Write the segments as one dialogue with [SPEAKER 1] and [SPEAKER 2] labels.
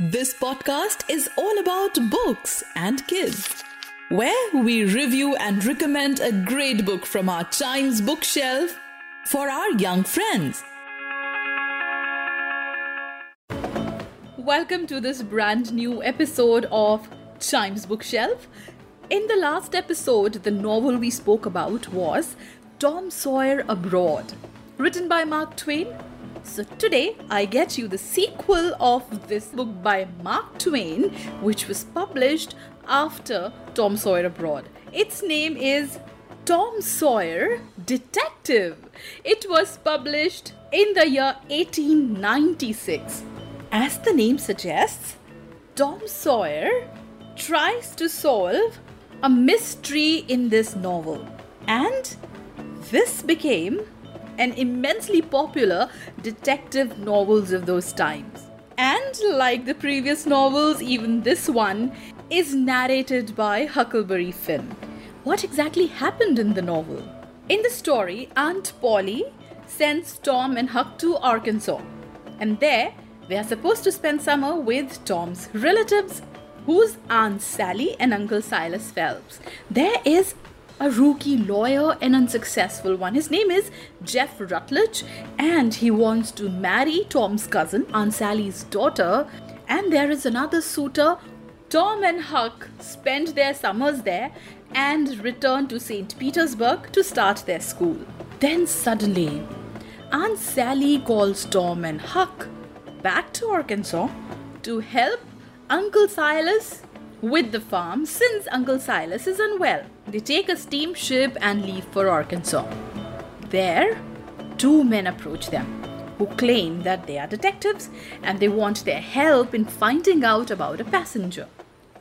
[SPEAKER 1] This
[SPEAKER 2] podcast is all about books and kids, where we review and recommend a great book from our Chimes bookshelf for our young friends. Welcome to this brand new episode of Chimes Bookshelf. In the last episode, the novel we spoke about was Tom Sawyer Abroad, written by Mark Twain. So today, I get you the sequel of this book by Mark Twain, which was published after Tom Sawyer Abroad. Its name is Tom Sawyer Detective. It was published in the year 1896. As the name suggests, Tom Sawyer tries to solve a mystery in this novel. And this became an immensely popular detective novels of those times. And like the previous novels, even this one is narrated by Huckleberry Finn. What exactly happened in the novel? In the story, Aunt Polly sends Tom and Huck to Arkansas. And there, they are supposed to spend summer with Tom's relatives, who's Aunt Sally and Uncle Silas Phelps. There is a rookie lawyer, an unsuccessful one. His name is Jeff Rutledge, and he wants to marry Tom's cousin, Aunt Sally's daughter. And there is another suitor. Tom and Huck spend their summers there and return to St. Petersburg to start their school. Then suddenly, Aunt Sally calls Tom and Huck back to Arkansas to help Uncle Silas with the farm since Uncle Silas is unwell. They take a steamship and leave for Arkansas. There, two men approach them who claim that they are detectives and they want their help in finding out about a passenger.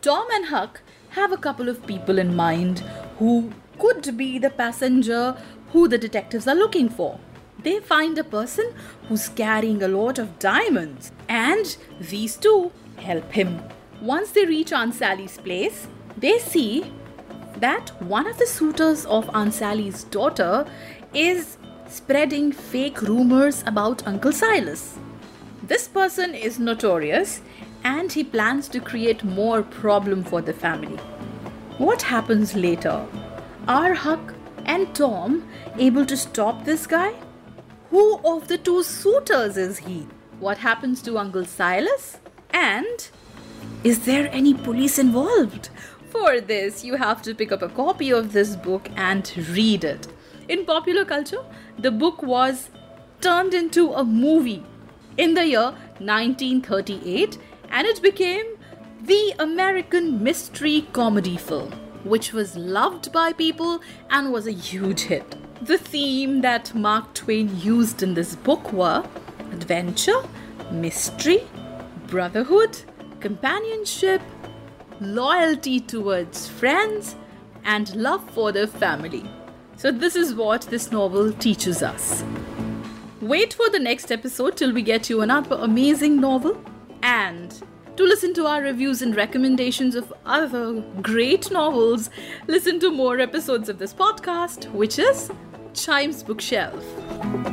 [SPEAKER 2] Tom and Huck have a couple of people in mind who could be the passenger who the detectives are looking for. They find a person who's carrying a lot of diamonds, and these two help him. Once they reach Aunt Sally's place, they see that one of the suitors of Aunt Sally's daughter is spreading fake rumors about Uncle Silas. This person is notorious and he plans to create more problem for the family. What happens later? Are Huck and Tom able to stop this guy? Who of the two suitors is he? What happens to Uncle Silas? And is there any police involved? For this, you have to pick up a copy of this book and read it. In popular culture, the book was turned into a movie in the year 1938 and it became the American mystery comedy film, which was loved by people and was a huge hit. The theme that Mark Twain used in this book were adventure, mystery, brotherhood, companionship, loyalty towards friends, and love for the family. So, this is what this novel teaches us. Wait for the next episode till we get you another amazing novel and to listen to our reviews and recommendations of other great novels, listen to more episodes of this podcast, which is Chimes Bookshelf.